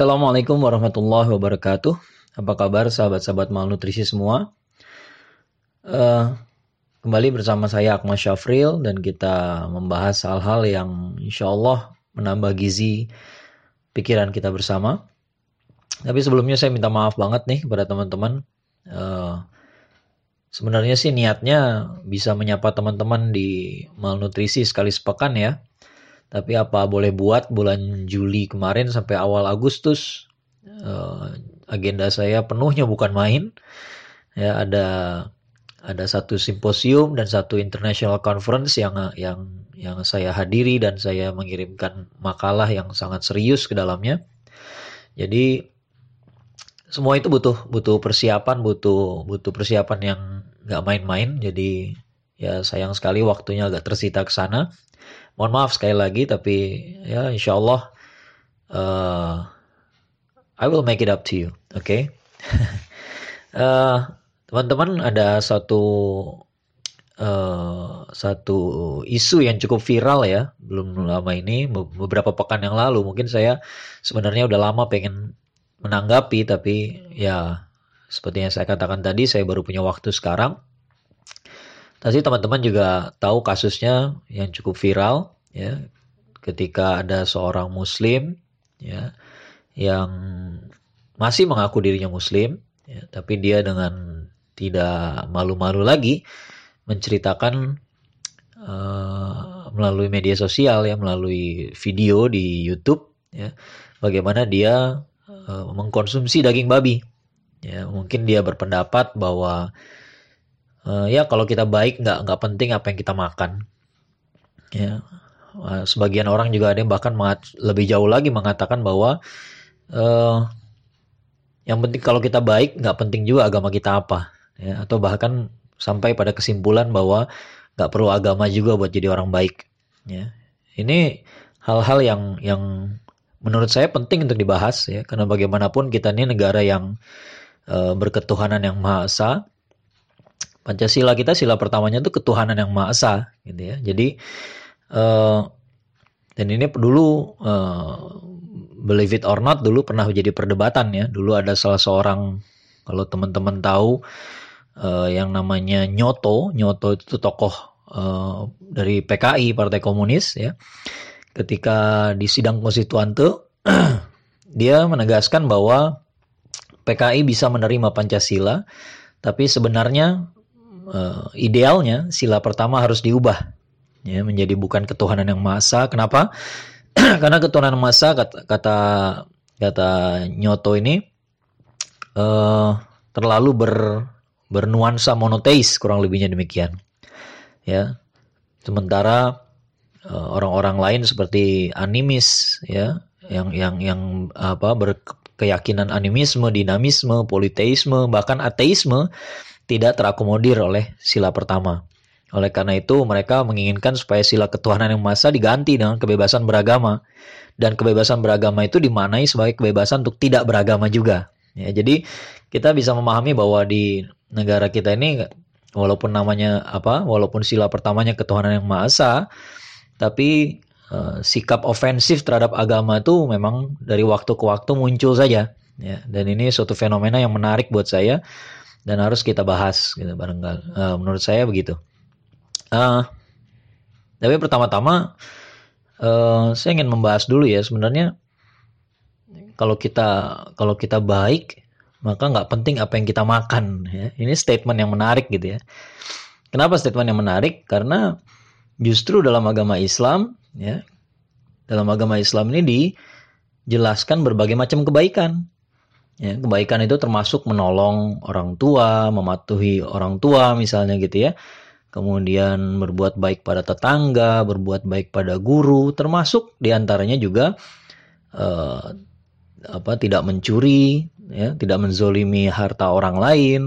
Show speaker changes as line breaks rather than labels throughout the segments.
Assalamualaikum warahmatullahi wabarakatuh. Apa kabar sahabat-sahabat malnutrisi semua? Uh, kembali bersama saya Akmal Syafril dan kita membahas hal-hal yang insya Allah menambah gizi pikiran kita bersama. Tapi sebelumnya saya minta maaf banget nih kepada teman-teman. Uh, sebenarnya sih niatnya bisa menyapa teman-teman di malnutrisi sekali sepekan ya. Tapi apa boleh buat bulan Juli kemarin sampai awal Agustus uh, agenda saya penuhnya bukan main. Ya ada ada satu simposium dan satu international conference yang yang yang saya hadiri dan saya mengirimkan makalah yang sangat serius ke dalamnya. Jadi semua itu butuh butuh persiapan, butuh butuh persiapan yang nggak main-main. Jadi ya sayang sekali waktunya agak tersita ke sana mohon maaf sekali lagi tapi ya insya Allah uh, I will make it up to you oke okay? uh, teman-teman ada satu uh, satu isu yang cukup viral ya belum lama ini beberapa pekan yang lalu mungkin saya sebenarnya udah lama pengen menanggapi tapi ya seperti yang saya katakan tadi saya baru punya waktu sekarang Tadi teman-teman juga tahu kasusnya yang cukup viral ya. Ketika ada seorang muslim ya yang masih mengaku dirinya muslim ya, tapi dia dengan tidak malu-malu lagi menceritakan uh, melalui media sosial ya melalui video di YouTube ya bagaimana dia uh, mengkonsumsi daging babi. Ya mungkin dia berpendapat bahwa ya kalau kita baik nggak nggak penting apa yang kita makan. Ya. Uh, sebagian orang juga ada yang bahkan lebih jauh lagi mengatakan bahwa uh, yang penting kalau kita baik nggak penting juga agama kita apa. Ya atau bahkan sampai pada kesimpulan bahwa nggak perlu agama juga buat jadi orang baik. Ya. Ini hal-hal yang yang menurut saya penting untuk dibahas ya. Karena bagaimanapun kita ini negara yang uh, berketuhanan yang maha esa Pancasila kita sila pertamanya itu ketuhanan yang maha esa gitu ya. Jadi uh, dan ini dulu uh, believe it or not dulu pernah menjadi perdebatan ya. Dulu ada salah seorang kalau teman-teman tahu uh, yang namanya Nyoto, Nyoto itu tokoh uh, dari PKI Partai Komunis ya. Ketika di sidang konstituante dia menegaskan bahwa PKI bisa menerima Pancasila tapi sebenarnya uh, idealnya sila pertama harus diubah ya menjadi bukan ketuhanan yang masa. Kenapa? Karena ketuhanan masa kata kata, kata Nyoto ini uh, terlalu ber bernuansa monoteis kurang lebihnya demikian. Ya. Sementara uh, orang-orang lain seperti animis ya yang yang yang apa berkeyakinan animisme, dinamisme, politeisme, bahkan ateisme tidak terakomodir oleh sila pertama. Oleh karena itu, mereka menginginkan supaya sila ketuhanan yang masa diganti dengan kebebasan beragama. Dan kebebasan beragama itu dimanai sebagai kebebasan untuk tidak beragama juga. Ya, jadi kita bisa memahami bahwa di negara kita ini walaupun namanya apa, walaupun sila pertamanya ketuhanan yang maha esa, tapi uh, sikap ofensif terhadap agama itu memang dari waktu ke waktu muncul saja. Ya, dan ini suatu fenomena yang menarik buat saya dan harus kita bahas gitu barangkali uh, menurut saya begitu. Uh, tapi pertama-tama uh, saya ingin membahas dulu ya sebenarnya. Kalau kita kalau kita baik maka nggak penting apa yang kita makan ya. Ini statement yang menarik gitu ya. Kenapa statement yang menarik? Karena justru dalam agama Islam ya dalam agama Islam ini dijelaskan berbagai macam kebaikan Ya, kebaikan itu termasuk menolong orang tua, mematuhi orang tua misalnya gitu ya. Kemudian berbuat baik pada tetangga, berbuat baik pada guru, termasuk di antaranya juga uh, apa tidak mencuri, ya, tidak menzolimi harta orang lain,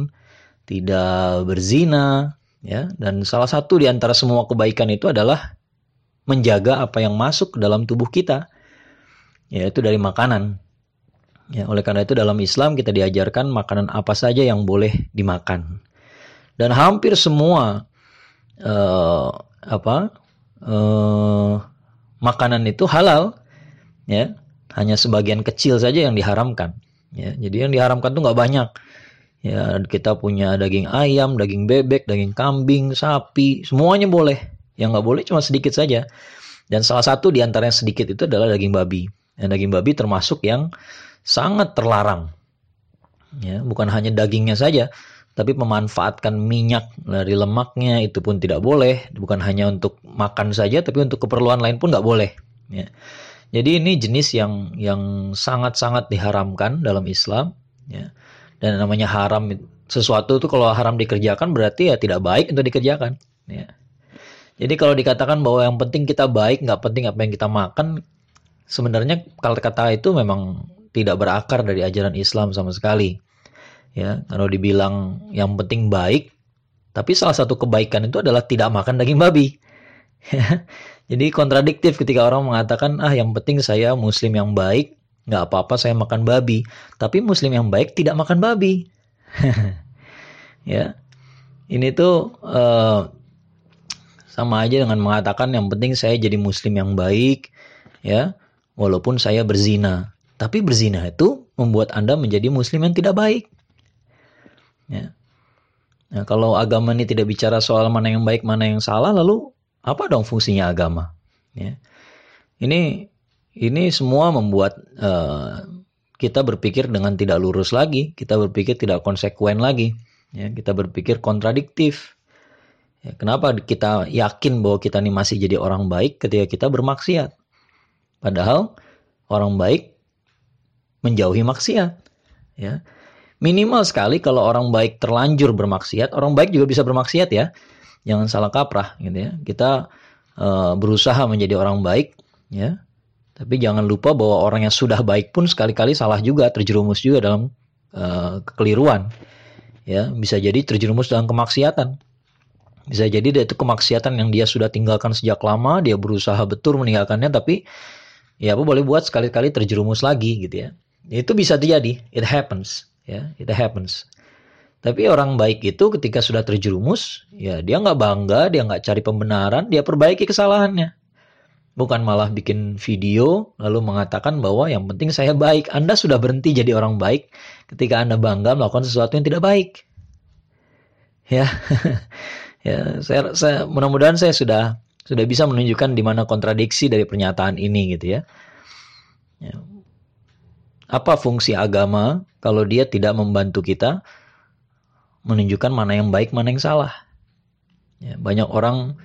tidak berzina, ya. Dan salah satu di antara semua kebaikan itu adalah menjaga apa yang masuk ke dalam tubuh kita, yaitu dari makanan. Ya, oleh karena itu dalam Islam kita diajarkan makanan apa saja yang boleh dimakan. Dan hampir semua uh, apa uh, makanan itu halal, ya. hanya sebagian kecil saja yang diharamkan. Ya, jadi yang diharamkan tuh nggak banyak. Ya, kita punya daging ayam, daging bebek, daging kambing, sapi, semuanya boleh. Yang nggak boleh cuma sedikit saja. Dan salah satu di antara yang sedikit itu adalah daging babi. Dan daging babi termasuk yang sangat terlarang. Ya, bukan hanya dagingnya saja, tapi memanfaatkan minyak dari lemaknya itu pun tidak boleh. Bukan hanya untuk makan saja, tapi untuk keperluan lain pun nggak boleh. Ya. Jadi ini jenis yang yang sangat-sangat diharamkan dalam Islam. Ya. Dan namanya haram sesuatu itu kalau haram dikerjakan berarti ya tidak baik untuk dikerjakan. Ya. Jadi kalau dikatakan bahwa yang penting kita baik, nggak penting apa yang kita makan, sebenarnya kata-kata itu memang tidak berakar dari ajaran Islam sama sekali. Ya, kalau dibilang yang penting baik, tapi salah satu kebaikan itu adalah tidak makan daging babi. Jadi kontradiktif ketika orang mengatakan ah yang penting saya muslim yang baik, nggak apa-apa saya makan babi. Tapi muslim yang baik tidak makan babi. ya, ini tuh uh, sama aja dengan mengatakan yang penting saya jadi muslim yang baik, ya, walaupun saya berzina. Tapi berzina itu membuat anda menjadi muslim yang tidak baik. Ya. Nah, kalau agama ini tidak bicara soal mana yang baik, mana yang salah, lalu apa dong fungsinya agama? Ya. Ini ini semua membuat uh, kita berpikir dengan tidak lurus lagi, kita berpikir tidak konsekuen lagi, ya, kita berpikir kontradiktif. Ya, kenapa kita yakin bahwa kita ini masih jadi orang baik ketika kita bermaksiat? Padahal orang baik menjauhi maksiat. Ya. Minimal sekali kalau orang baik terlanjur bermaksiat, orang baik juga bisa bermaksiat ya jangan salah kaprah gitu ya. Kita uh, berusaha menjadi orang baik ya. Tapi jangan lupa bahwa orang yang sudah baik pun sekali-kali salah juga, terjerumus juga dalam uh, kekeliruan. Ya, bisa jadi terjerumus dalam kemaksiatan. Bisa jadi dia itu kemaksiatan yang dia sudah tinggalkan sejak lama, dia berusaha betul meninggalkannya tapi ya apa boleh buat sekali-kali terjerumus lagi gitu ya. Itu bisa terjadi, it happens ya, it happens. Tapi orang baik itu ketika sudah terjerumus, ya dia nggak bangga, dia nggak cari pembenaran, dia perbaiki kesalahannya. Bukan malah bikin video lalu mengatakan bahwa yang penting saya baik. Anda sudah berhenti jadi orang baik ketika Anda bangga melakukan sesuatu yang tidak baik. Ya, ya saya, saya mudah-mudahan saya sudah sudah bisa menunjukkan di mana kontradiksi dari pernyataan ini gitu ya. ya. Apa fungsi agama kalau dia tidak membantu kita menunjukkan mana yang baik, mana yang salah. Ya, banyak orang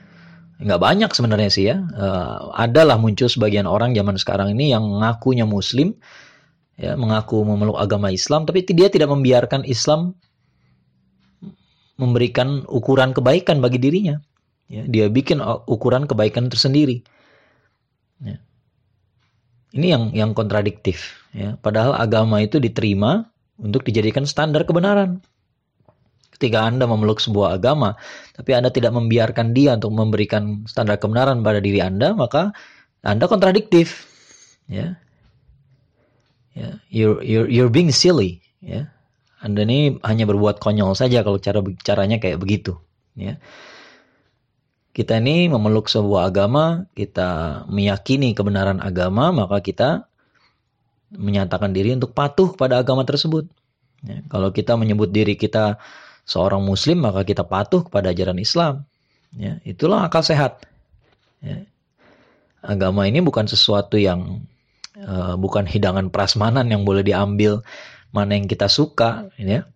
nggak banyak sebenarnya sih ya. Uh, adalah muncul sebagian orang zaman sekarang ini yang mengakunya Muslim, ya mengaku memeluk agama Islam, tapi dia tidak membiarkan Islam memberikan ukuran kebaikan bagi dirinya. Ya, dia bikin ukuran kebaikan tersendiri. Ya. Ini yang yang kontradiktif. Ya. Padahal agama itu diterima untuk dijadikan standar kebenaran. Ketika Anda memeluk sebuah agama, tapi Anda tidak membiarkan dia untuk memberikan standar kebenaran pada diri Anda, maka Anda kontradiktif. Ya. Ya, you're, you're, you're being silly, ya. Anda ini hanya berbuat konyol saja kalau cara caranya kayak begitu, ya. Kita ini memeluk sebuah agama, kita meyakini kebenaran agama, maka kita menyatakan diri untuk patuh pada agama tersebut. Ya, kalau kita menyebut diri kita seorang muslim maka kita patuh kepada ajaran Islam. Ya, itulah akal sehat. Ya. Agama ini bukan sesuatu yang uh, bukan hidangan prasmanan yang boleh diambil mana yang kita suka, ya.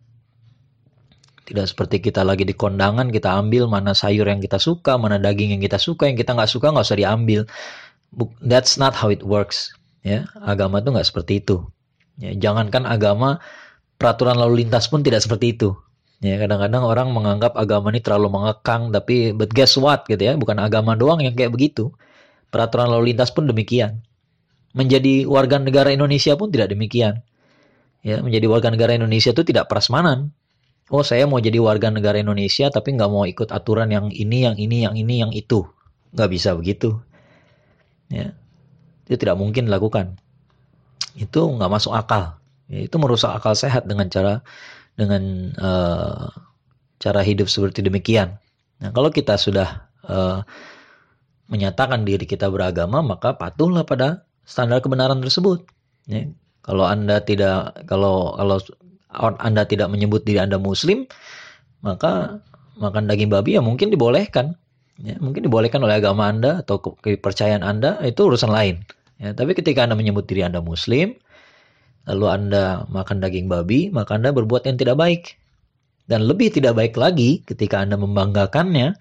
Tidak seperti kita lagi di kondangan kita ambil mana sayur yang kita suka, mana daging yang kita suka, yang kita nggak suka nggak usah diambil. That's not how it works. Ya, agama itu nggak seperti itu. Ya, jangankan agama, peraturan lalu lintas pun tidak seperti itu. Ya, kadang-kadang orang menganggap agama ini terlalu mengekang, tapi but guess what gitu ya, bukan agama doang yang kayak begitu. Peraturan lalu lintas pun demikian. Menjadi warga negara Indonesia pun tidak demikian. Ya, menjadi warga negara Indonesia itu tidak prasmanan. Oh, saya mau jadi warga negara Indonesia tapi nggak mau ikut aturan yang ini, yang ini, yang ini, yang itu. Nggak bisa begitu. Ya, itu tidak mungkin dilakukan. Itu nggak masuk akal. Ya, itu merusak akal sehat dengan cara dengan uh, cara hidup seperti demikian. Nah, kalau kita sudah uh, menyatakan diri kita beragama, maka patuhlah pada standar kebenaran tersebut. Ya. Kalau Anda tidak kalau kalau Anda tidak menyebut diri Anda muslim, maka makan daging babi ya mungkin dibolehkan. Ya, mungkin dibolehkan oleh agama Anda atau kepercayaan Anda itu urusan lain. Ya, tapi ketika Anda menyebut diri Anda muslim, lalu Anda makan daging babi, maka Anda berbuat yang tidak baik. Dan lebih tidak baik lagi ketika Anda membanggakannya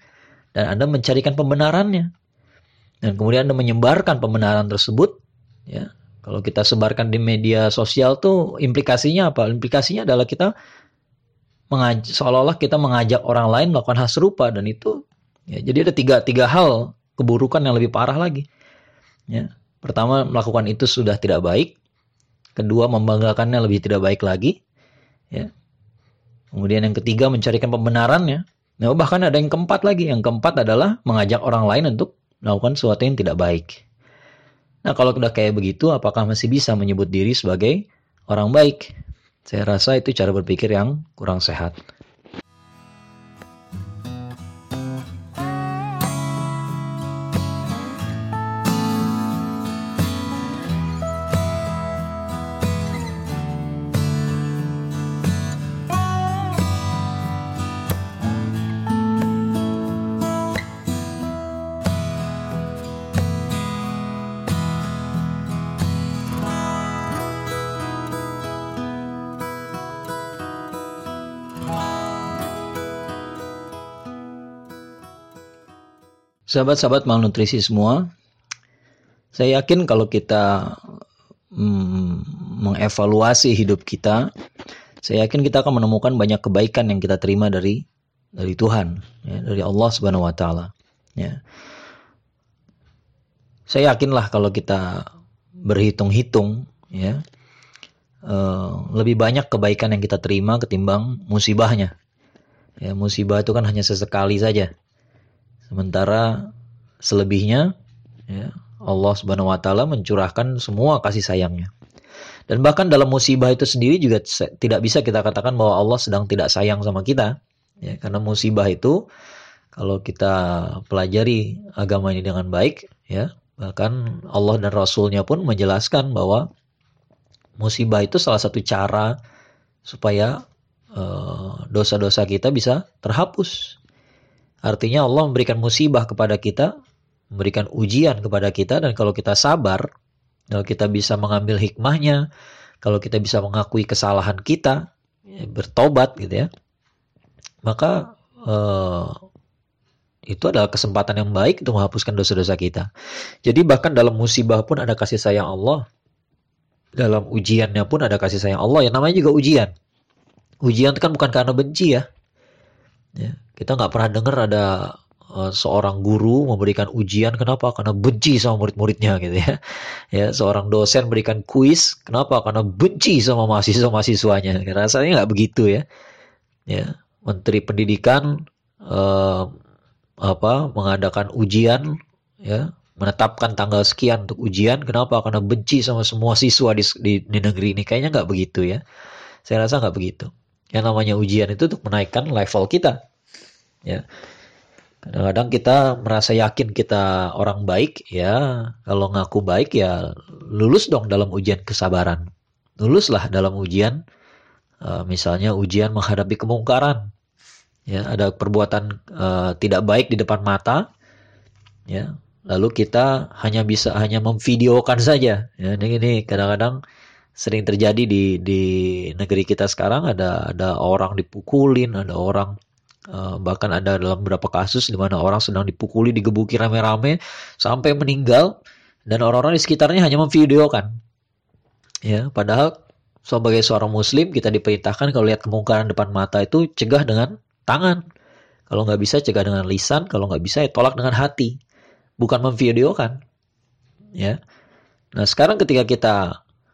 dan Anda mencarikan pembenarannya. Dan kemudian Anda menyebarkan pembenaran tersebut, ya, kalau kita sebarkan di media sosial tuh implikasinya apa? Implikasinya adalah kita mengaj seolah-olah kita mengajak orang lain melakukan hal serupa dan itu ya, jadi ada tiga tiga hal keburukan yang lebih parah lagi. Ya. Pertama melakukan itu sudah tidak baik. Kedua membanggakannya lebih tidak baik lagi. Ya. Kemudian yang ketiga mencarikan pembenarannya. Nah, bahkan ada yang keempat lagi. Yang keempat adalah mengajak orang lain untuk melakukan sesuatu yang tidak baik. Nah, kalau udah kayak begitu, apakah masih bisa menyebut diri sebagai orang baik? Saya rasa itu cara berpikir yang kurang sehat. Sahabat-sahabat malnutrisi semua, saya yakin kalau kita mm, mengevaluasi hidup kita, saya yakin kita akan menemukan banyak kebaikan yang kita terima dari dari Tuhan, ya, dari Allah Subhanahu Wa Taala. Ya. Saya yakinlah kalau kita berhitung-hitung, ya, uh, lebih banyak kebaikan yang kita terima ketimbang musibahnya. Ya, musibah itu kan hanya sesekali saja. Sementara selebihnya ya, Allah Subhanahu wa taala mencurahkan semua kasih sayangnya. Dan bahkan dalam musibah itu sendiri juga tidak bisa kita katakan bahwa Allah sedang tidak sayang sama kita. Ya, karena musibah itu kalau kita pelajari agama ini dengan baik, ya, bahkan Allah dan Rasulnya pun menjelaskan bahwa musibah itu salah satu cara supaya eh, dosa-dosa kita bisa terhapus. Artinya Allah memberikan musibah kepada kita, memberikan ujian kepada kita dan kalau kita sabar, kalau kita bisa mengambil hikmahnya, kalau kita bisa mengakui kesalahan kita, ya, bertobat gitu ya, maka uh, itu adalah kesempatan yang baik untuk menghapuskan dosa-dosa kita. Jadi bahkan dalam musibah pun ada kasih sayang Allah. Dalam ujiannya pun ada kasih sayang Allah. Yang namanya juga ujian. Ujian itu kan bukan karena benci ya. Ya kita nggak pernah dengar ada uh, seorang guru memberikan ujian kenapa? Karena benci sama murid-muridnya gitu ya. Ya, seorang dosen memberikan kuis kenapa? Karena benci sama mahasiswa-mahasiswanya. Rasanya nggak begitu ya. Ya, Menteri Pendidikan uh, apa mengadakan ujian ya menetapkan tanggal sekian untuk ujian kenapa karena benci sama semua siswa di, di, di negeri ini kayaknya nggak begitu ya saya rasa nggak begitu yang namanya ujian itu untuk menaikkan level kita. Ya. Kadang-kadang kita merasa yakin kita orang baik ya. Kalau ngaku baik ya lulus dong dalam ujian kesabaran. Luluslah dalam ujian uh, misalnya ujian menghadapi kemungkaran. Ya ada perbuatan uh, tidak baik di depan mata ya. Lalu kita hanya bisa hanya memvideokan saja. Ya ini kadang-kadang sering terjadi di di negeri kita sekarang ada ada orang dipukulin ada orang Uh, bahkan ada dalam beberapa kasus di mana orang sedang dipukuli, digebuki rame-rame sampai meninggal dan orang-orang di sekitarnya hanya memvideokan. Ya, padahal sebagai seorang muslim kita diperintahkan kalau lihat kemungkaran depan mata itu cegah dengan tangan. Kalau nggak bisa cegah dengan lisan, kalau nggak bisa ya tolak dengan hati. Bukan memvideokan. Ya. Nah, sekarang ketika kita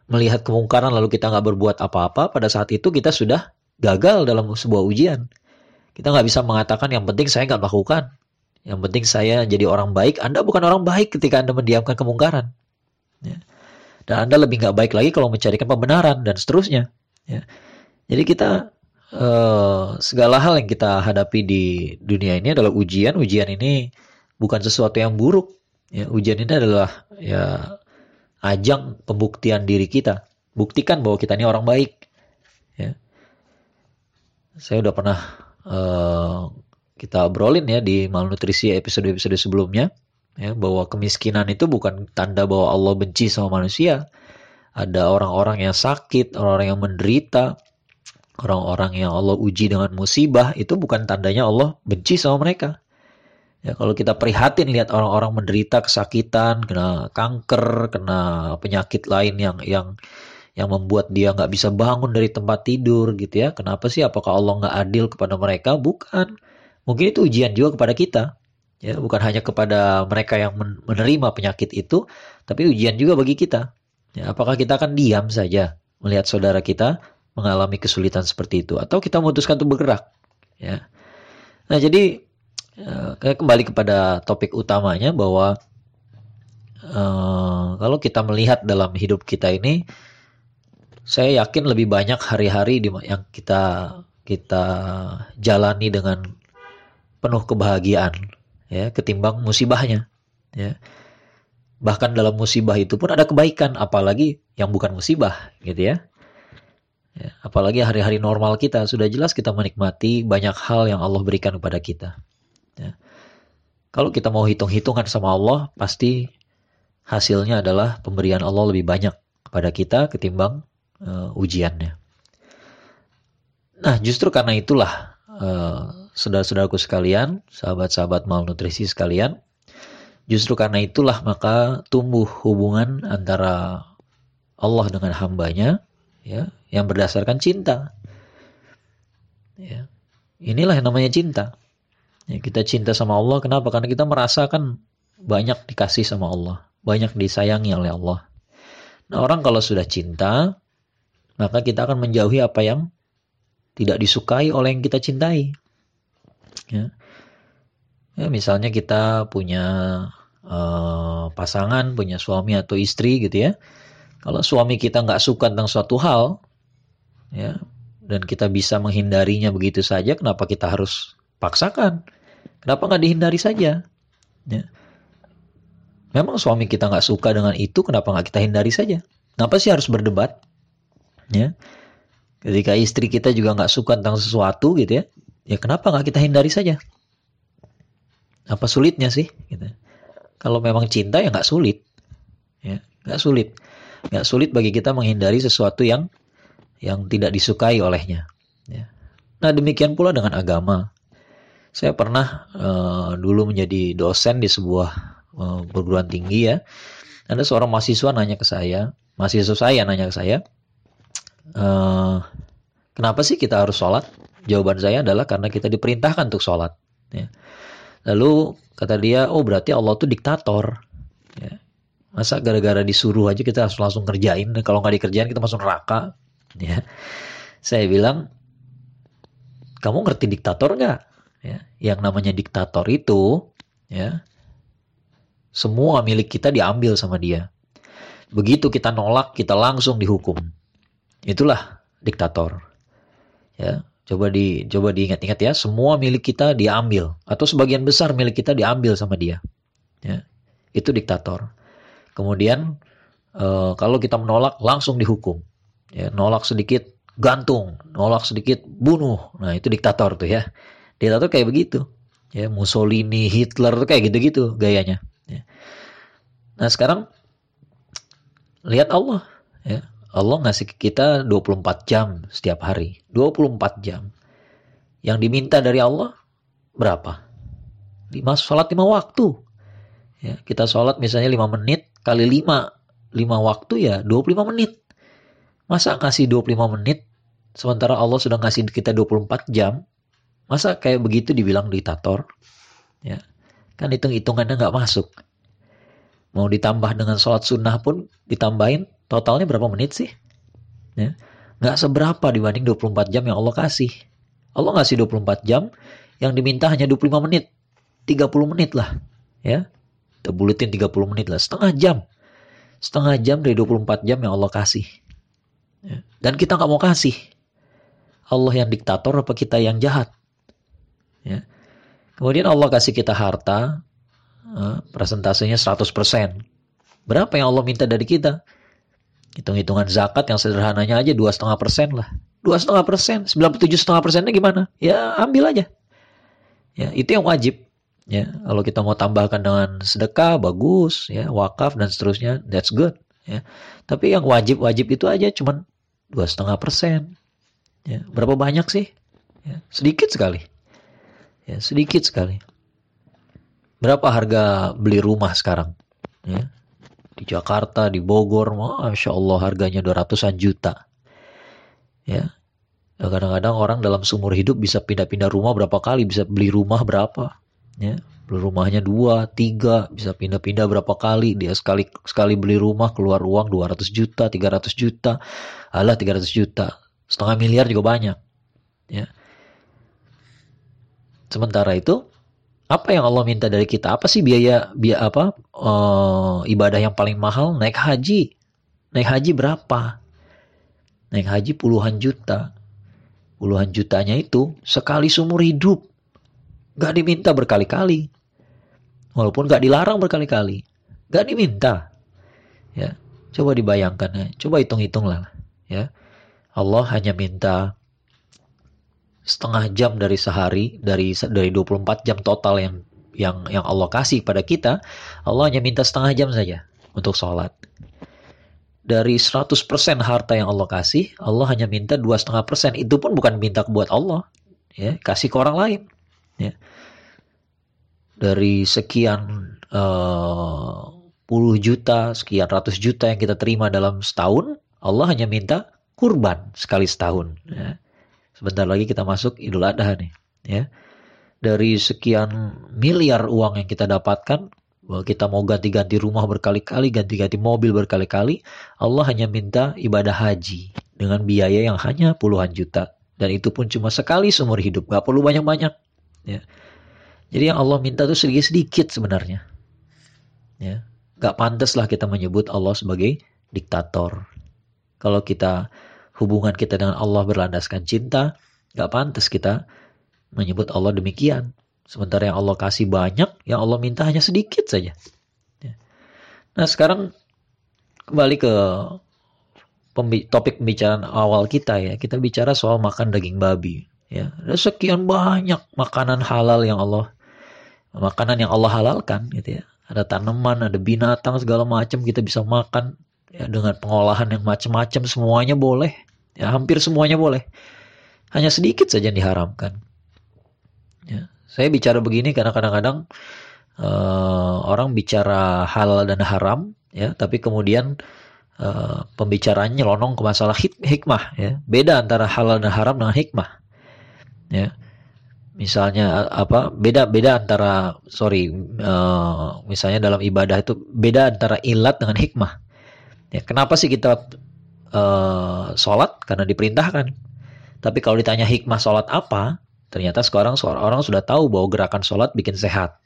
melihat kemungkaran lalu kita nggak berbuat apa-apa, pada saat itu kita sudah gagal dalam sebuah ujian. Kita nggak bisa mengatakan yang penting saya nggak melakukan. Yang penting saya jadi orang baik. Anda bukan orang baik ketika Anda mendiamkan kemungkaran. Ya. Dan Anda lebih nggak baik lagi kalau mencarikan pembenaran dan seterusnya. Ya. Jadi kita uh, segala hal yang kita hadapi di dunia ini adalah ujian. Ujian ini bukan sesuatu yang buruk. Ya, ujian ini adalah ya ajang pembuktian diri kita. Buktikan bahwa kita ini orang baik. Ya. Saya udah pernah uh, kita obrolin ya di malnutrisi episode-episode sebelumnya ya bahwa kemiskinan itu bukan tanda bahwa Allah benci sama manusia. Ada orang-orang yang sakit, orang-orang yang menderita, orang-orang yang Allah uji dengan musibah itu bukan tandanya Allah benci sama mereka. Ya, kalau kita prihatin lihat orang-orang menderita kesakitan, kena kanker, kena penyakit lain yang yang yang membuat dia nggak bisa bangun dari tempat tidur gitu ya. Kenapa sih? Apakah Allah nggak adil kepada mereka? Bukan. Mungkin itu ujian juga kepada kita. Ya, bukan hanya kepada mereka yang menerima penyakit itu, tapi ujian juga bagi kita. Ya, apakah kita akan diam saja melihat saudara kita mengalami kesulitan seperti itu atau kita memutuskan untuk bergerak? Ya. Nah, jadi uh, kembali kepada topik utamanya bahwa uh, kalau kita melihat dalam hidup kita ini saya yakin lebih banyak hari-hari yang kita kita jalani dengan penuh kebahagiaan ya ketimbang musibahnya ya bahkan dalam musibah itu pun ada kebaikan apalagi yang bukan musibah gitu ya Ya, apalagi hari-hari normal kita sudah jelas kita menikmati banyak hal yang Allah berikan kepada kita. Ya. Kalau kita mau hitung-hitungan sama Allah, pasti hasilnya adalah pemberian Allah lebih banyak kepada kita ketimbang uh, ujiannya. Nah, justru karena itulah uh, saudara-saudaraku sekalian, sahabat-sahabat malnutrisi sekalian, justru karena itulah maka tumbuh hubungan antara Allah dengan hambanya, ya, yang berdasarkan cinta. Ya. Inilah yang namanya cinta. Ya, kita cinta sama Allah kenapa? Karena kita merasakan banyak dikasih sama Allah, banyak disayangi oleh Allah. Nah, orang kalau sudah cinta, maka kita akan menjauhi apa yang tidak disukai oleh yang kita cintai. Ya. Ya, misalnya kita punya uh, pasangan, punya suami atau istri gitu ya. Kalau suami kita nggak suka tentang suatu hal, ya, dan kita bisa menghindarinya begitu saja, kenapa kita harus paksakan? Kenapa nggak dihindari saja? Ya. Memang suami kita nggak suka dengan itu, kenapa nggak kita hindari saja? Kenapa sih harus berdebat? Ya. Ketika istri kita juga nggak suka tentang sesuatu gitu ya, ya kenapa nggak kita hindari saja? Apa sulitnya sih? Gitu. Kalau memang cinta ya nggak sulit, ya nggak sulit, nggak sulit bagi kita menghindari sesuatu yang yang tidak disukai olehnya. Ya. Nah demikian pula dengan agama. Saya pernah uh, dulu menjadi dosen di sebuah uh, perguruan tinggi ya. Ada seorang mahasiswa nanya ke saya, mahasiswa saya nanya ke saya, uh, kenapa sih kita harus sholat? Jawaban saya adalah karena kita diperintahkan untuk sholat. Ya. Lalu kata dia, oh berarti Allah tuh diktator. Ya. Masa gara-gara disuruh aja kita harus langsung kerjain, kalau nggak dikerjain kita masuk neraka. Ya. Saya bilang, kamu ngerti diktator nggak? Ya, yang namanya diktator itu ya semua milik kita diambil sama dia. Begitu kita nolak, kita langsung dihukum. Itulah diktator. Ya, coba di coba diingat-ingat ya, semua milik kita diambil atau sebagian besar milik kita diambil sama dia. Ya, itu diktator. Kemudian e, kalau kita menolak langsung dihukum. Ya, nolak sedikit gantung, nolak sedikit bunuh. Nah, itu diktator tuh ya. Dia tuh kayak begitu. Ya, Mussolini, Hitler tuh kayak gitu-gitu gayanya. Ya. Nah sekarang lihat Allah. Ya. Allah ngasih kita 24 jam setiap hari. 24 jam. Yang diminta dari Allah berapa? 5 sholat 5 waktu. Ya, kita sholat misalnya 5 menit kali 5. 5 waktu ya 25 menit. Masa ngasih 25 menit sementara Allah sudah ngasih kita 24 jam Masa kayak begitu dibilang diktator? Ya, kan hitung-hitungannya nggak masuk. Mau ditambah dengan sholat sunnah pun ditambahin totalnya berapa menit sih? Ya, nggak seberapa dibanding 24 jam yang Allah kasih. Allah ngasih 24 jam, yang diminta hanya 25 menit. 30 menit lah. Ya, kita buletin 30 menit lah. Setengah jam. Setengah jam dari 24 jam yang Allah kasih. Ya. Dan kita nggak mau kasih. Allah yang diktator apa kita yang jahat? Ya. Kemudian Allah kasih kita harta, uh, persentasenya 100%. Berapa yang Allah minta dari kita? Hitung-hitungan zakat yang sederhananya aja dua setengah persen lah. Dua setengah persen, sembilan puluh tujuh setengah persennya gimana? Ya ambil aja. Ya itu yang wajib. Ya kalau kita mau tambahkan dengan sedekah bagus, ya wakaf dan seterusnya, that's good. Ya tapi yang wajib-wajib itu aja cuman dua setengah persen. Ya berapa banyak sih? Ya, sedikit sekali. Ya sedikit sekali. Berapa harga beli rumah sekarang? Ya, di Jakarta, di Bogor, masya Allah harganya 200-an juta. Ya, kadang-kadang orang dalam seumur hidup bisa pindah-pindah rumah berapa kali, bisa beli rumah berapa, ya, beli rumahnya dua, tiga, bisa pindah-pindah berapa kali, dia sekali sekali beli rumah keluar uang 200 juta, 300 juta, alah 300 juta, setengah miliar juga banyak, ya. Sementara itu apa yang Allah minta dari kita? Apa sih biaya biaya apa uh, ibadah yang paling mahal? Naik haji. Naik haji berapa? Naik haji puluhan juta. Puluhan jutanya itu sekali seumur hidup. Gak diminta berkali-kali. Walaupun gak dilarang berkali-kali. Gak diminta. Ya, coba dibayangkan ya. Coba hitung-hitung lah. Ya, Allah hanya minta setengah jam dari sehari dari dari 24 jam total yang yang yang Allah kasih pada kita, Allah hanya minta setengah jam saja untuk sholat. Dari 100% harta yang Allah kasih, Allah hanya minta dua setengah persen. Itu pun bukan minta buat Allah, ya kasih ke orang lain. Ya. Dari sekian uh, puluh juta, sekian ratus juta yang kita terima dalam setahun, Allah hanya minta kurban sekali setahun. Ya Sebentar lagi kita masuk Idul Adha nih, ya. Dari sekian miliar uang yang kita dapatkan, kita mau ganti-ganti rumah berkali-kali, ganti-ganti mobil berkali-kali, Allah hanya minta ibadah haji dengan biaya yang hanya puluhan juta. Dan itu pun cuma sekali seumur hidup, gak perlu banyak-banyak. Ya. Jadi yang Allah minta itu sedikit-sedikit sebenarnya. Ya. Gak pantas lah kita menyebut Allah sebagai diktator. Kalau kita hubungan kita dengan Allah berlandaskan cinta, gak pantas kita menyebut Allah demikian. Sementara yang Allah kasih banyak, yang Allah minta hanya sedikit saja. Ya. Nah sekarang kembali ke topik pembicaraan awal kita ya. Kita bicara soal makan daging babi. Ya, ada sekian banyak makanan halal yang Allah makanan yang Allah halalkan gitu ya. Ada tanaman, ada binatang segala macam kita bisa makan ya dengan pengolahan yang macam-macam semuanya boleh. Ya, hampir semuanya boleh. Hanya sedikit saja yang diharamkan. Ya, saya bicara begini karena kadang-kadang uh, orang bicara halal dan haram, ya, tapi kemudian uh, pembicaranya nyelonong ke masalah hik hikmah. Ya. Beda antara halal dan haram dengan hikmah. Ya. Misalnya apa? Beda beda antara sorry, uh, misalnya dalam ibadah itu beda antara ilat dengan hikmah. Ya, kenapa sih kita uh, sholat karena diperintahkan. Tapi kalau ditanya hikmah sholat apa, ternyata sekarang orang sudah tahu bahwa gerakan sholat bikin sehat.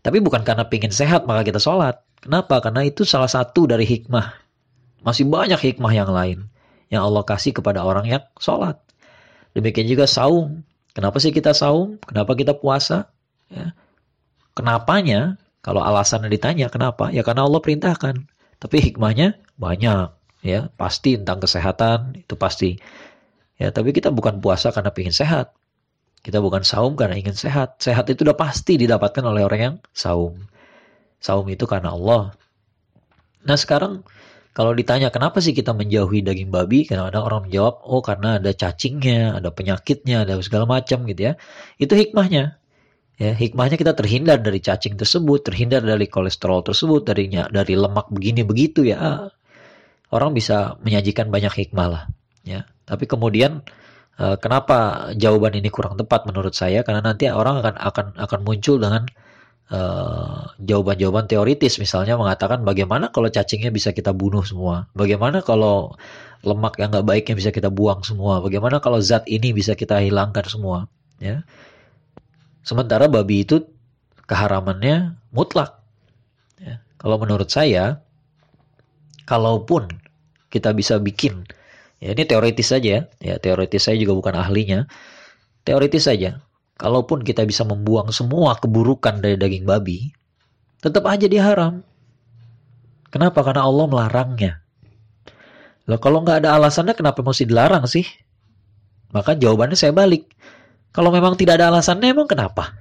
Tapi bukan karena pingin sehat maka kita sholat. Kenapa? Karena itu salah satu dari hikmah. Masih banyak hikmah yang lain yang Allah kasih kepada orang yang sholat. Demikian juga saum. Kenapa sih kita saum? Kenapa kita puasa? Ya. Kenapanya? Kalau alasannya ditanya kenapa? Ya karena Allah perintahkan. Tapi hikmahnya banyak ya pasti tentang kesehatan itu pasti. Ya tapi kita bukan puasa karena ingin sehat. Kita bukan saum karena ingin sehat. Sehat itu udah pasti didapatkan oleh orang yang saum. Saum itu karena Allah. Nah sekarang kalau ditanya kenapa sih kita menjauhi daging babi? Kadang-kadang orang menjawab oh karena ada cacingnya ada penyakitnya ada segala macam gitu ya. Itu hikmahnya. Ya hikmahnya kita terhindar dari cacing tersebut terhindar dari kolesterol tersebut darinya dari lemak begini begitu ya orang bisa menyajikan banyak hikmah lah ya. Tapi kemudian uh, kenapa jawaban ini kurang tepat menurut saya? Karena nanti orang akan akan akan muncul dengan eh, jawaban-jawaban teoritis. Misalnya mengatakan bagaimana kalau cacingnya bisa kita bunuh semua? Bagaimana kalau lemak yang nggak baiknya bisa kita buang semua? Bagaimana kalau zat ini bisa kita hilangkan semua? Ya. Sementara babi itu keharamannya mutlak. Ya. kalau menurut saya kalaupun kita bisa bikin ya ini teoritis saja ya ya teoritis saya juga bukan ahlinya teoritis saja kalaupun kita bisa membuang semua keburukan dari daging babi tetap aja dia haram Kenapa? Karena Allah melarangnya. Loh kalau nggak ada alasannya kenapa mesti dilarang sih? Maka jawabannya saya balik. Kalau memang tidak ada alasannya emang kenapa?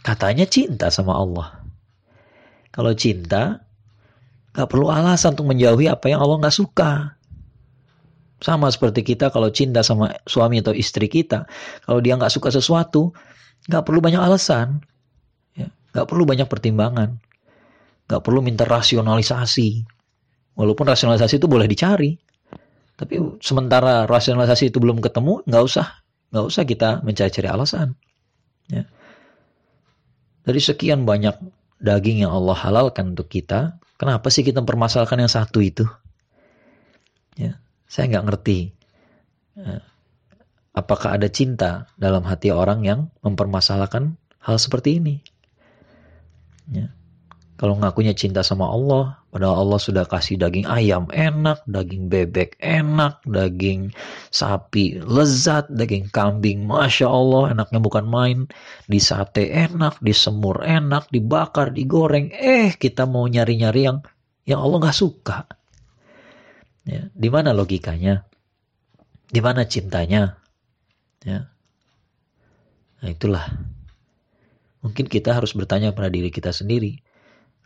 Katanya cinta sama Allah. Kalau cinta, nggak perlu alasan untuk menjauhi apa yang Allah nggak suka. Sama seperti kita kalau cinta sama suami atau istri kita, kalau dia nggak suka sesuatu, nggak perlu banyak alasan, ya, nggak perlu banyak pertimbangan, nggak perlu minta rasionalisasi. Walaupun rasionalisasi itu boleh dicari, tapi sementara rasionalisasi itu belum ketemu, nggak usah, nggak usah kita mencari-cari alasan. Ya. Dari sekian banyak daging yang Allah halalkan untuk kita, kenapa sih kita mempermasalahkan yang satu itu? Ya, saya nggak ngerti. Ya. Apakah ada cinta dalam hati orang yang mempermasalahkan hal seperti ini? Ya. Kalau ngakunya cinta sama Allah, padahal Allah sudah kasih daging ayam enak, daging bebek enak, daging sapi lezat, daging kambing masya Allah enaknya bukan main, di sate enak, di semur enak, dibakar, digoreng, eh kita mau nyari-nyari yang yang Allah nggak suka. Ya, di mana logikanya? Di mana cintanya? Ya. Nah itulah. Mungkin kita harus bertanya pada diri kita sendiri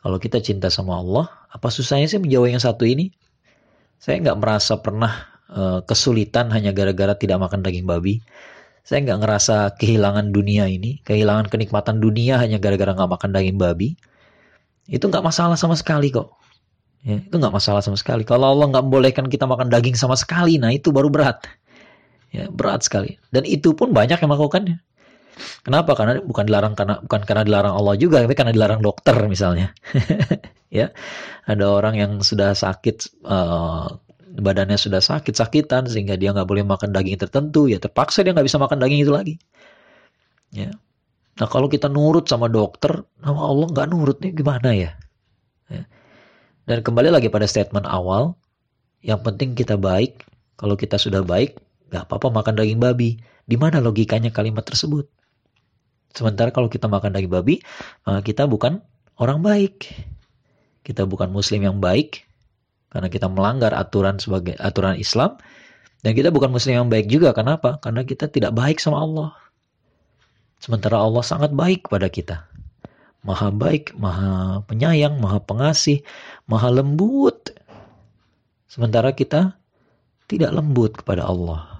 kalau kita cinta sama Allah, apa susahnya sih menjauhi yang satu ini? Saya nggak merasa pernah uh, kesulitan hanya gara-gara tidak makan daging babi. Saya nggak ngerasa kehilangan dunia ini, kehilangan kenikmatan dunia hanya gara-gara nggak makan daging babi. Itu nggak masalah sama sekali kok. Ya, itu nggak masalah sama sekali. Kalau Allah nggak membolehkan kita makan daging sama sekali, nah itu baru berat. Ya, berat sekali. Dan itu pun banyak yang melakukannya. Kenapa? Karena bukan dilarang karena bukan karena dilarang Allah juga, tapi karena dilarang dokter misalnya. ya, ada orang yang sudah sakit, uh, badannya sudah sakit sakitan sehingga dia nggak boleh makan daging tertentu, ya terpaksa dia nggak bisa makan daging itu lagi. Ya. Nah kalau kita nurut sama dokter, nama Allah nggak nurut nih gimana ya? ya? Dan kembali lagi pada statement awal, yang penting kita baik. Kalau kita sudah baik, nggak apa-apa makan daging babi. Di mana logikanya kalimat tersebut? Sementara kalau kita makan daging babi, eh, kita bukan orang baik. Kita bukan muslim yang baik karena kita melanggar aturan sebagai aturan Islam dan kita bukan muslim yang baik juga kenapa? Karena kita tidak baik sama Allah. Sementara Allah sangat baik pada kita. Maha baik, maha penyayang, maha pengasih, maha lembut. Sementara kita tidak lembut kepada Allah.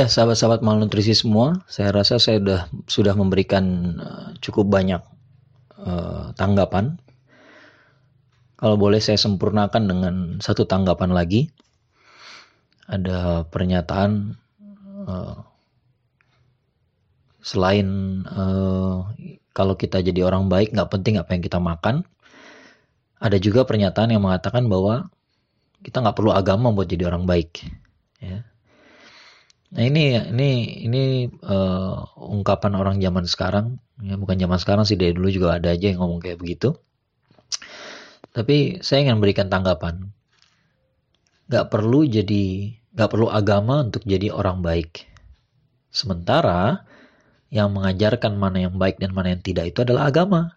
Ya, sahabat-sahabat malnutrisi semua, saya rasa saya sudah sudah memberikan uh, cukup banyak uh, tanggapan. Kalau boleh saya sempurnakan dengan satu tanggapan lagi. Ada pernyataan uh, selain uh, kalau kita jadi orang baik nggak penting apa yang kita makan. Ada juga pernyataan yang mengatakan bahwa kita nggak perlu agama buat jadi orang baik. Ya Nah ini ini ini uh, ungkapan orang zaman sekarang ya bukan zaman sekarang sih dari dulu juga ada aja yang ngomong kayak begitu. Tapi saya ingin memberikan tanggapan. Gak perlu jadi gak perlu agama untuk jadi orang baik. Sementara yang mengajarkan mana yang baik dan mana yang tidak itu adalah agama.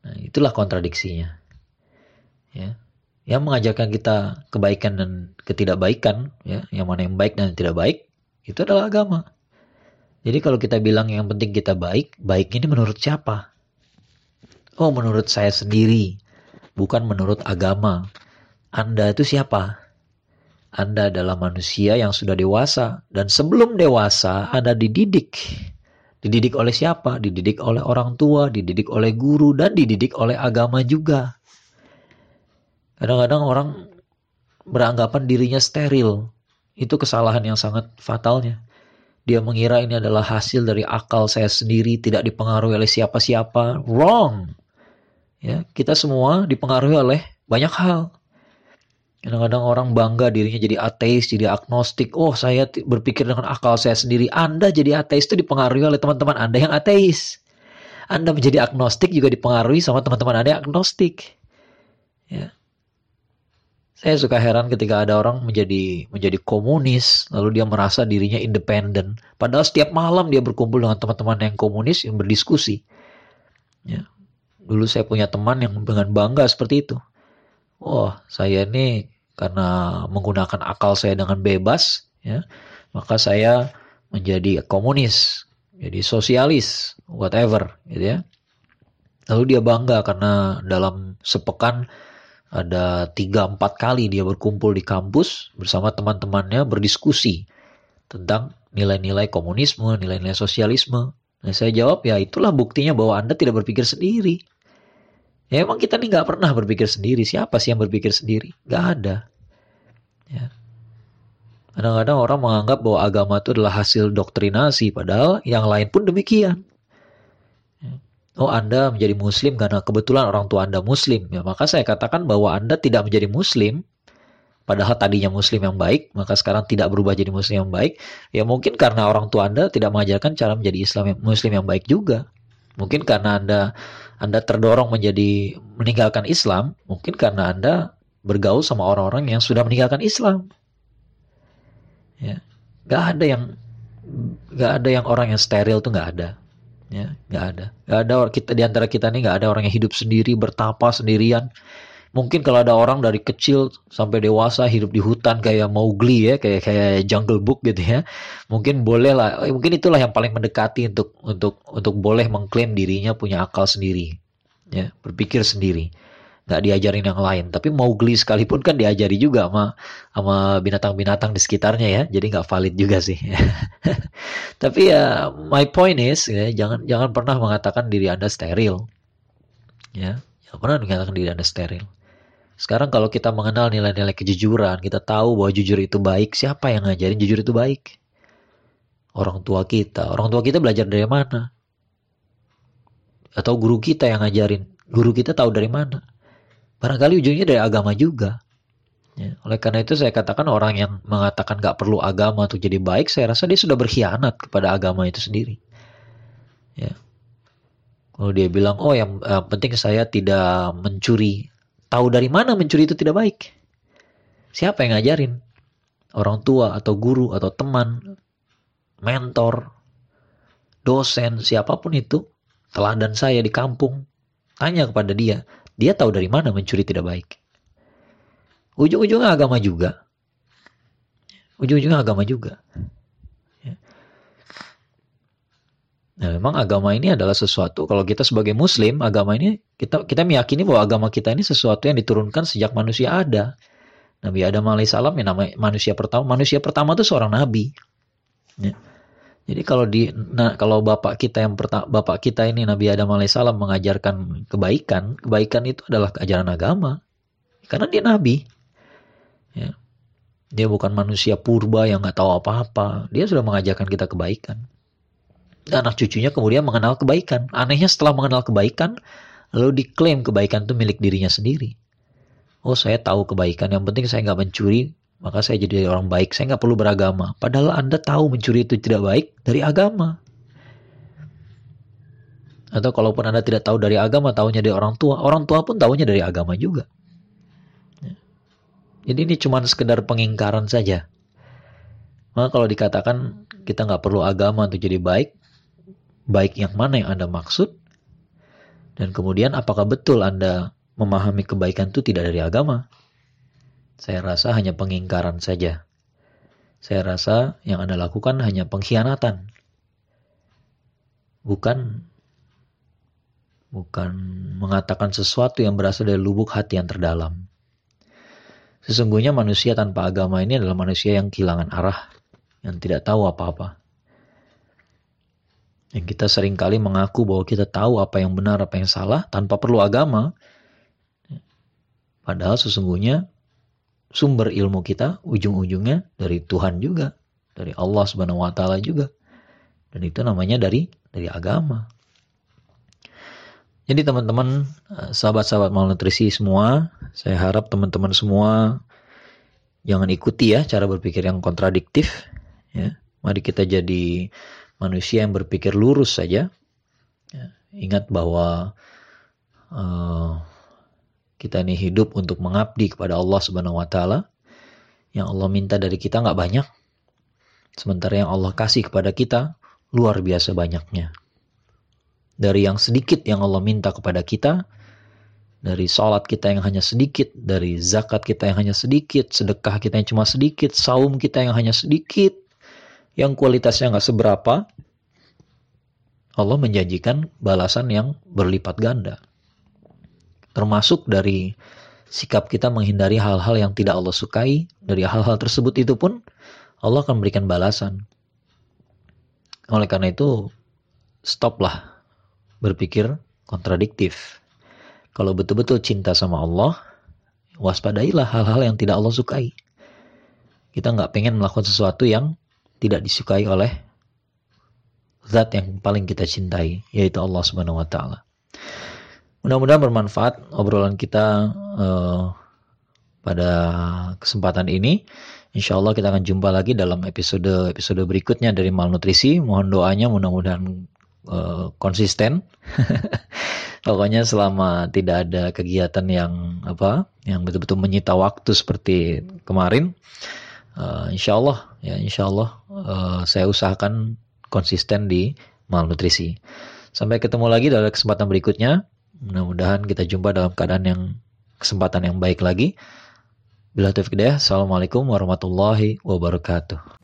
Nah, itulah kontradiksinya. Ya yang mengajarkan kita kebaikan dan ketidakbaikan, ya, yang mana yang baik dan yang tidak baik, itu adalah agama. Jadi kalau kita bilang yang penting kita baik, baik ini menurut siapa? Oh, menurut saya sendiri, bukan menurut agama. Anda itu siapa? Anda adalah manusia yang sudah dewasa dan sebelum dewasa Anda dididik. Dididik oleh siapa? Dididik oleh orang tua, dididik oleh guru dan dididik oleh agama juga. Kadang-kadang orang beranggapan dirinya steril. Itu kesalahan yang sangat fatalnya. Dia mengira ini adalah hasil dari akal saya sendiri, tidak dipengaruhi oleh siapa-siapa. Wrong. Ya, kita semua dipengaruhi oleh banyak hal. Kadang-kadang orang bangga dirinya jadi ateis, jadi agnostik. Oh, saya berpikir dengan akal saya sendiri. Anda jadi ateis itu dipengaruhi oleh teman-teman Anda yang ateis. Anda menjadi agnostik juga dipengaruhi sama teman-teman Anda yang agnostik. Ya. Saya suka heran ketika ada orang menjadi menjadi komunis, lalu dia merasa dirinya independen. Padahal setiap malam dia berkumpul dengan teman-teman yang komunis yang berdiskusi. Ya. Dulu saya punya teman yang dengan bangga seperti itu. Wah, saya ini karena menggunakan akal saya dengan bebas, ya, maka saya menjadi komunis, jadi sosialis, whatever, gitu ya. Lalu dia bangga karena dalam sepekan ada tiga empat kali dia berkumpul di kampus bersama teman-temannya berdiskusi tentang nilai-nilai komunisme, nilai-nilai sosialisme. Nah saya jawab ya itulah buktinya bahwa Anda tidak berpikir sendiri. Ya emang kita nih nggak pernah berpikir sendiri. Siapa sih yang berpikir sendiri? Gak ada. Ya. Kadang-kadang orang menganggap bahwa agama itu adalah hasil doktrinasi, padahal yang lain pun demikian oh Anda menjadi muslim karena kebetulan orang tua Anda muslim, ya maka saya katakan bahwa Anda tidak menjadi muslim padahal tadinya muslim yang baik, maka sekarang tidak berubah jadi muslim yang baik, ya mungkin karena orang tua Anda tidak mengajarkan cara menjadi Islam yang, muslim yang baik juga. Mungkin karena Anda Anda terdorong menjadi meninggalkan Islam, mungkin karena Anda bergaul sama orang-orang yang sudah meninggalkan Islam. Ya, nggak ada yang nggak ada yang orang yang steril tuh nggak ada ya nggak ada. Nggak ada kita di antara kita nih nggak ada orang yang hidup sendiri bertapa sendirian. Mungkin kalau ada orang dari kecil sampai dewasa hidup di hutan kayak Mowgli ya kayak kayak Jungle Book gitu ya mungkin boleh lah eh, mungkin itulah yang paling mendekati untuk untuk untuk boleh mengklaim dirinya punya akal sendiri ya berpikir sendiri nggak diajarin yang lain. Tapi Mowgli sekalipun kan diajari juga sama sama binatang-binatang di sekitarnya ya, jadi nggak valid juga sih. Tapi ya my point is ya, jangan jangan pernah mengatakan diri anda steril, ya jangan pernah mengatakan diri anda steril. Sekarang kalau kita mengenal nilai-nilai kejujuran, kita tahu bahwa jujur itu baik, siapa yang ngajarin jujur itu baik? Orang tua kita. Orang tua kita belajar dari mana? Atau guru kita yang ngajarin? Guru kita tahu dari mana? Barangkali ujungnya dari agama juga. Ya, oleh karena itu saya katakan orang yang mengatakan gak perlu agama untuk jadi baik, saya rasa dia sudah berkhianat kepada agama itu sendiri. Ya. Kalau dia bilang, oh yang eh, penting saya tidak mencuri, tahu dari mana mencuri itu tidak baik? Siapa yang ngajarin? Orang tua atau guru atau teman, mentor, dosen, siapa pun itu, teladan saya di kampung, tanya kepada dia, dia tahu dari mana mencuri tidak baik. Ujung-ujungnya agama juga. Ujung-ujungnya agama juga. Ya. Nah, memang agama ini adalah sesuatu kalau kita sebagai muslim, agama ini kita kita meyakini bahwa agama kita ini sesuatu yang diturunkan sejak manusia ada. Nabi Adam alaihissalam yang nama manusia pertama, manusia pertama itu seorang nabi. Ya. Jadi kalau di nah, kalau bapak kita yang pertama bapak kita ini Nabi Adam alaihissalam mengajarkan kebaikan, kebaikan itu adalah ajaran agama. Karena dia nabi. Ya. Dia bukan manusia purba yang nggak tahu apa-apa. Dia sudah mengajarkan kita kebaikan. Dan anak cucunya kemudian mengenal kebaikan. Anehnya setelah mengenal kebaikan, lalu diklaim kebaikan itu milik dirinya sendiri. Oh saya tahu kebaikan, yang penting saya nggak mencuri, maka saya jadi orang baik. Saya nggak perlu beragama. Padahal Anda tahu mencuri itu tidak baik dari agama. Atau kalaupun Anda tidak tahu dari agama, tahunya dari orang tua. Orang tua pun tahunya dari agama juga. Ya. Jadi ini cuma sekedar pengingkaran saja. Maka kalau dikatakan kita nggak perlu agama untuk jadi baik, baik yang mana yang Anda maksud? Dan kemudian apakah betul Anda memahami kebaikan itu tidak dari agama? Saya rasa hanya pengingkaran saja. Saya rasa yang Anda lakukan hanya pengkhianatan. Bukan bukan mengatakan sesuatu yang berasal dari lubuk hati yang terdalam. Sesungguhnya manusia tanpa agama ini adalah manusia yang kehilangan arah, yang tidak tahu apa-apa. Yang kita sering kali mengaku bahwa kita tahu apa yang benar, apa yang salah tanpa perlu agama. Padahal sesungguhnya sumber ilmu kita ujung-ujungnya dari Tuhan juga, dari Allah Subhanahu wa taala juga. Dan itu namanya dari dari agama. Jadi teman-teman, eh, sahabat-sahabat malnutrisi semua, saya harap teman-teman semua jangan ikuti ya cara berpikir yang kontradiktif. Ya. Mari kita jadi manusia yang berpikir lurus saja. Ya. Ingat bahwa uh, kita ini hidup untuk mengabdi kepada Allah Subhanahu Wa Taala. Yang Allah minta dari kita nggak banyak, sementara yang Allah kasih kepada kita luar biasa banyaknya dari yang sedikit yang Allah minta kepada kita, dari sholat kita yang hanya sedikit, dari zakat kita yang hanya sedikit, sedekah kita yang cuma sedikit, saum kita yang hanya sedikit, yang kualitasnya nggak seberapa, Allah menjanjikan balasan yang berlipat ganda. Termasuk dari sikap kita menghindari hal-hal yang tidak Allah sukai, dari hal-hal tersebut itu pun Allah akan memberikan balasan. Oleh karena itu, stoplah berpikir kontradiktif. Kalau betul-betul cinta sama Allah, waspadailah hal-hal yang tidak Allah sukai. Kita nggak pengen melakukan sesuatu yang tidak disukai oleh zat yang paling kita cintai, yaitu Allah Subhanahu wa taala. Mudah-mudahan bermanfaat obrolan kita uh, pada kesempatan ini. Insya Allah kita akan jumpa lagi dalam episode episode berikutnya dari malnutrisi. Mohon doanya mudah-mudahan Eh, konsisten. Pokoknya selama tidak ada kegiatan yang apa, yang betul-betul menyita waktu seperti kemarin, uh, insya Allah ya insya Allah uh, saya usahakan konsisten di malnutrisi. Sampai ketemu lagi dalam kesempatan berikutnya. Mudah-mudahan kita jumpa dalam keadaan yang kesempatan yang baik lagi. Bila taufiq Assalamualaikum warahmatullahi wabarakatuh.